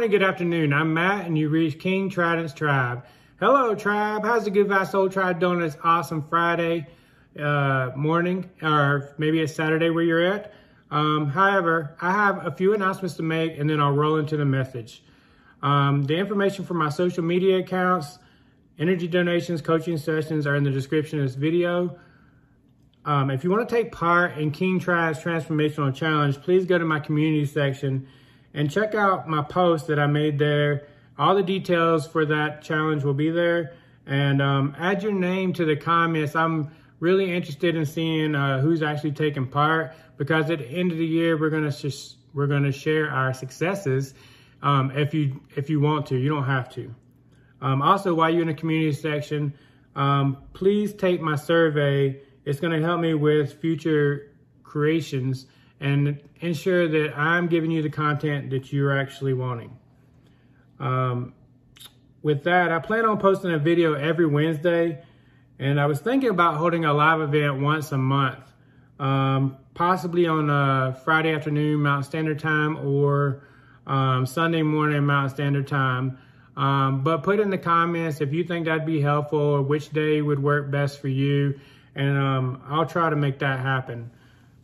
Good morning, good afternoon. I'm Matt, and you reach King Trident's Tribe. Hello, Tribe. How's the Good Vibes Soul Tribe doing this awesome Friday uh, morning, or maybe it's Saturday where you're at? Um, however, I have a few announcements to make, and then I'll roll into the message. Um, the information for my social media accounts, energy donations, coaching sessions are in the description of this video. Um, if you want to take part in King Tribe's Transformational Challenge, please go to my community section and check out my post that I made there. All the details for that challenge will be there. And um, add your name to the comments. I'm really interested in seeing uh, who's actually taking part because at the end of the year we're gonna we're gonna share our successes. Um, if you if you want to, you don't have to. Um, also, while you're in the community section, um, please take my survey. It's gonna help me with future creations and ensure that I'm giving you the content that you're actually wanting. Um, with that, I plan on posting a video every Wednesday, and I was thinking about holding a live event once a month, um, possibly on a Friday afternoon Mountain Standard Time or um, Sunday morning Mountain Standard Time. Um, but put in the comments if you think that'd be helpful or which day would work best for you, and um, I'll try to make that happen.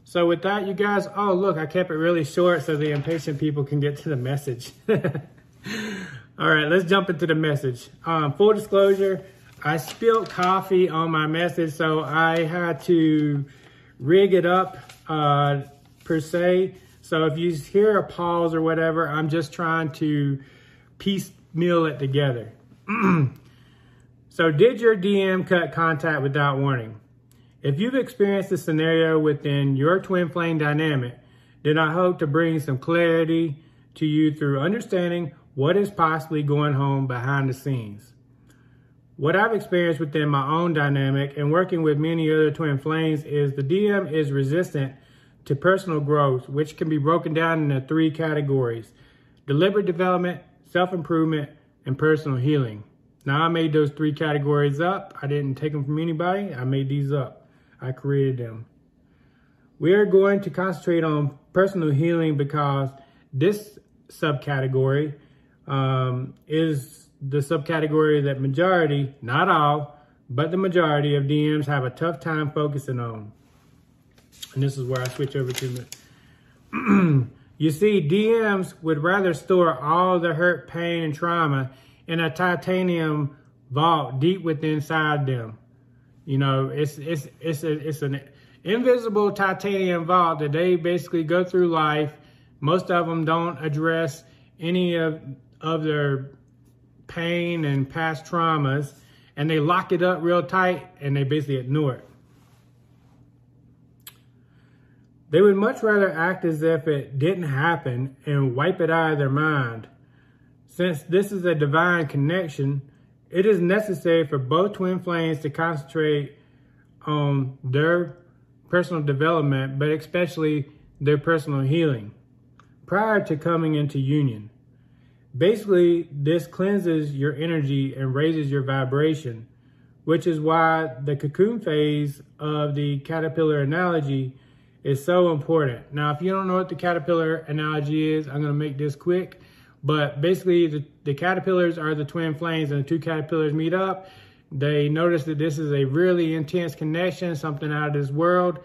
So with that, you guys, oh, look, I kept it really short so the impatient people can get to the message. All right, let's jump into the message. Um, full disclosure, I spilled coffee on my message, so I had to rig it up uh, per se. So if you hear a pause or whatever, I'm just trying to piecemeal it together. so did your DM cut contact without warning? If you've experienced a scenario within your twin flame dynamic, then I hope to bring some clarity to you through understanding what is possibly going on behind the scenes. What I've experienced within my own dynamic and working with many other twin flames is the DM is resistant to personal growth, which can be broken down into three categories deliberate development, self improvement, and personal healing. Now, I made those three categories up. I didn't take them from anybody, I made these up. I created them. We are going to concentrate on personal healing because this subcategory um, is the subcategory that majority, not all, but the majority of DMs have a tough time focusing on. And this is where I switch over to you see, DMs would rather store all the hurt, pain, and trauma in a titanium vault deep within inside them. You know, it's it's it's a, it's an invisible titanium vault that they basically go through life. Most of them don't address any of of their pain and past traumas, and they lock it up real tight and they basically ignore it. They would much rather act as if it didn't happen and wipe it out of their mind. Since this is a divine connection, it is necessary for both twin flames to concentrate on their personal development, but especially their personal healing prior to coming into union. Basically, this cleanses your energy and raises your vibration, which is why the cocoon phase of the caterpillar analogy is so important. Now, if you don't know what the caterpillar analogy is, I'm going to make this quick. But basically, the, the caterpillars are the twin flames, and the two caterpillars meet up. They notice that this is a really intense connection, something out of this world.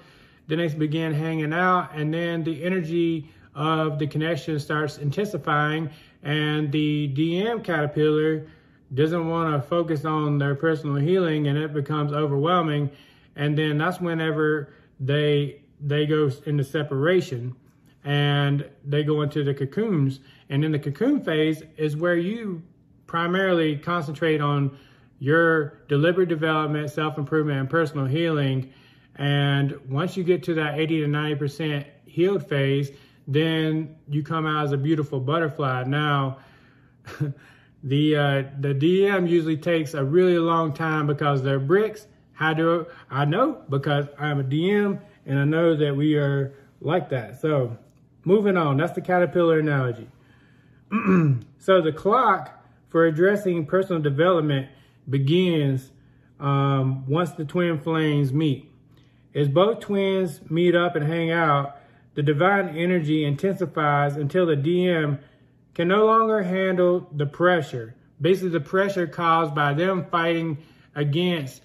Then they begin hanging out, and then the energy of the connection starts intensifying, and the DM caterpillar doesn't want to focus on their personal healing, and it becomes overwhelming. And then that's whenever they they go into separation and they go into the cocoons. And in the cocoon phase is where you primarily concentrate on your deliberate development, self improvement, and personal healing. And once you get to that 80 to 90% healed phase, then you come out as a beautiful butterfly. Now, the uh, the DM usually takes a really long time because they're bricks. How do I know? Because I'm a DM and I know that we are like that. So Moving on, that's the caterpillar analogy. so the clock for addressing personal development begins um, once the twin flames meet. As both twins meet up and hang out, the divine energy intensifies until the DM can no longer handle the pressure. Basically, the pressure caused by them fighting against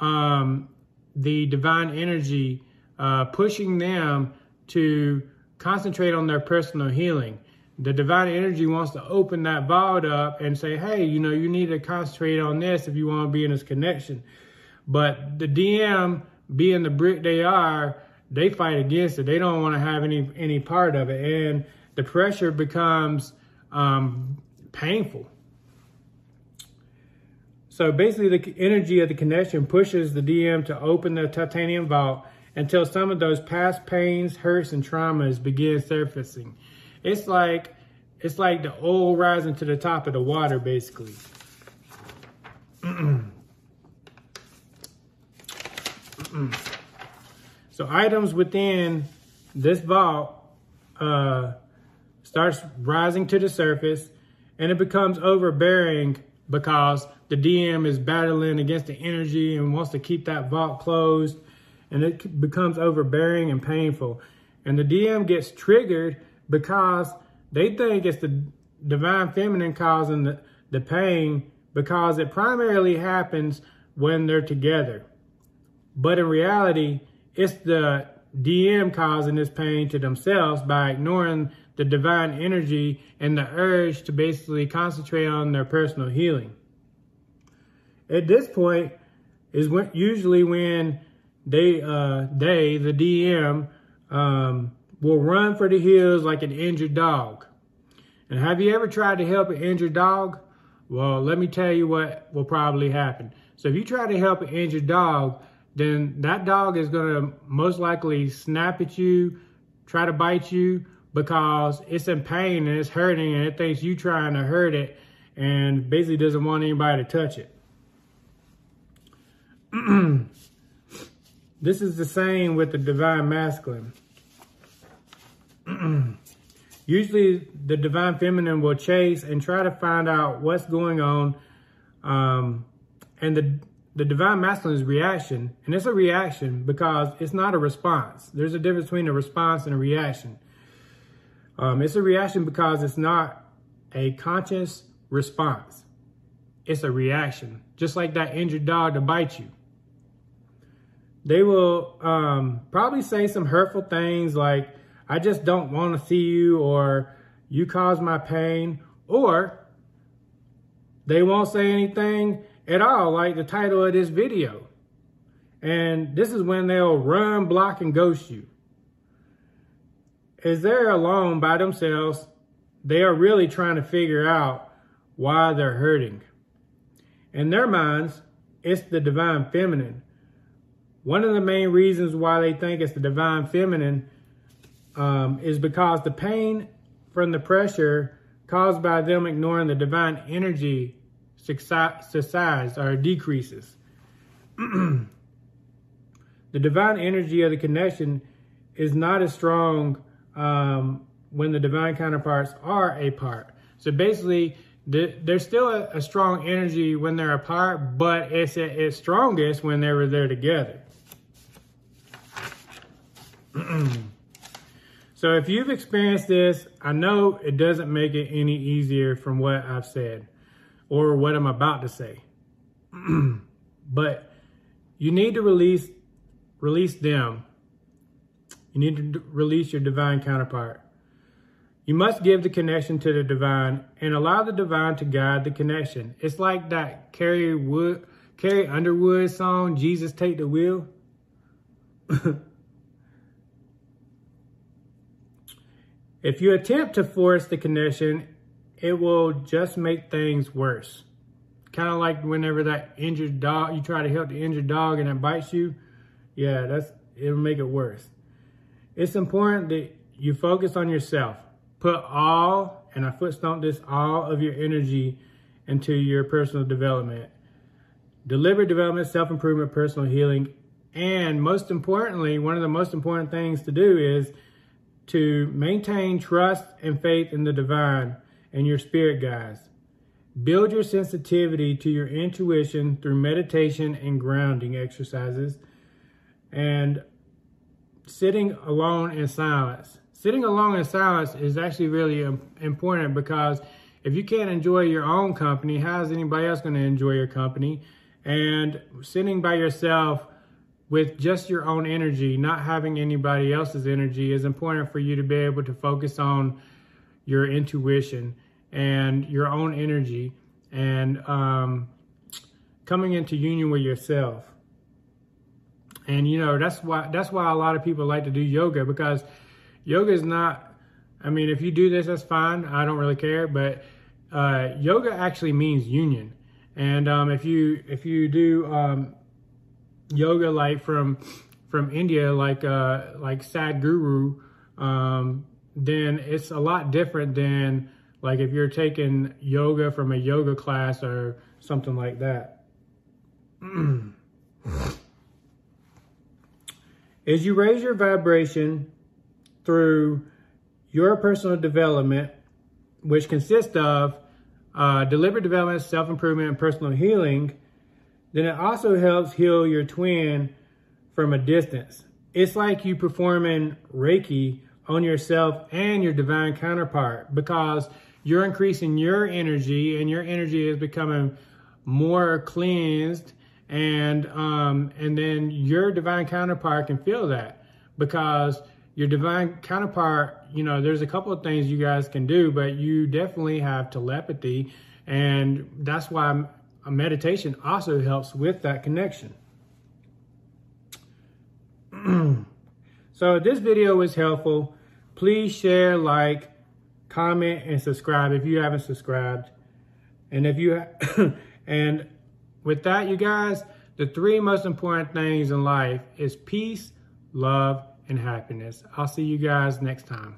um, the divine energy, uh, pushing them to concentrate on their personal healing. The divine energy wants to open that vault up and say, hey, you know, you need to concentrate on this if you want to be in this connection. But the DM, being the brick they are, they fight against it. They don't want to have any any part of it, and the pressure becomes um, painful. So basically, the energy of the connection pushes the DM to open the titanium vault until some of those past pains, hurts, and traumas begin surfacing. It's like it's like the oil rising to the top of the water, basically. so items within this vault uh, starts rising to the surface, and it becomes overbearing because the DM is battling against the energy and wants to keep that vault closed, and it becomes overbearing and painful. And the DM gets triggered because they think it's the divine feminine causing the, the pain because it primarily happens when they're together. But in reality, it's the DM causing this pain to themselves by ignoring the divine energy and the urge to basically concentrate on their personal healing. At this point is when, usually when they, uh, they, the DM, um, will run for the hills like an injured dog. And have you ever tried to help an injured dog? Well, let me tell you what will probably happen. So if you try to help an injured dog, then that dog is going to most likely snap at you, try to bite you because it's in pain and it's hurting and it thinks you trying to hurt it and basically doesn't want anybody to touch it. this is the same with the divine masculine. Usually the divine feminine will chase and try to find out what's going on. Um, and the, the divine masculine's reaction, and it's a reaction because it's not a response. There's a difference between a response and a reaction. Um, it's a reaction because it's not a conscious response. It's a reaction, just like that injured dog to bite you. They will um, probably say some hurtful things like, I just don't want to see you or you cause my pain or they won't say anything at all like the title of this video. And this is when they'll run, block, and ghost you. As they're alone by themselves, they are really trying to figure out why they're hurting. In their minds, it's the divine feminine. One of the main reasons why they think it's the divine feminine um, is because the pain from the pressure caused by them ignoring the divine energy subsides or decreases. the divine energy of the connection is not as strong um, when the divine counterparts are apart. So basically, the, there's still a, a, strong energy when they're apart, but it's its strongest when they were there together. So if you've experienced this, I know it doesn't make it any easier from what I've said or what I'm about to say. but you need to release release them. You need to release your divine counterpart. You must give the connection to the divine and allow the divine to guide the connection. It's like that Carrie Wood, Carrie Underwood song, Jesus Take the Wheel. If you attempt to force the condition, it will just make things worse. Kind of like whenever that injured dog, you try to help the injured dog and it bites you. Yeah, that's it'll make it worse. It's important that you focus on yourself. Put all, and I footstomp this, all of your energy into your personal development. Deliberate development, self-improvement, personal healing, and most importantly, one of the most important things to do is to maintain trust and faith in the divine and your spirit guides. Build your sensitivity to your intuition through meditation and grounding exercises and sitting alone in silence. sitting alone in silence is actually really important because if you can't enjoy your own company, how's anybody else going to enjoy your company? And sitting by yourself with just your own energy, not having anybody else's energy, is important for you to be able to focus on your intuition and your own energy and um, coming into union with yourself. And you know that's why that's why a lot of people like to do yoga because yoga is not. I mean, if you do this, that's fine. I don't really care. But uh, yoga actually means union. And um, if you if you do um, yoga like from from India, like uh, like Sadhguru, um, then it's a lot different than like if you're taking yoga from a yoga class or something like that. As you raise your vibration through your personal development, which consists of uh, deliberate development, self-improvement, and personal healing, then it also helps heal your twin from a distance. It's like you performing Reiki on yourself and your divine counterpart because you're increasing your energy and your energy is becoming more cleansed and um, and then your divine counterpart can feel that because your divine counterpart you know there's a couple of things you guys can do but you definitely have telepathy and that's why a meditation also helps with that connection so if this video was helpful please share like comment and subscribe if you haven't subscribed and if you and with that, you guys, the three most important things in life is peace, love, and happiness. I'll see you guys next time.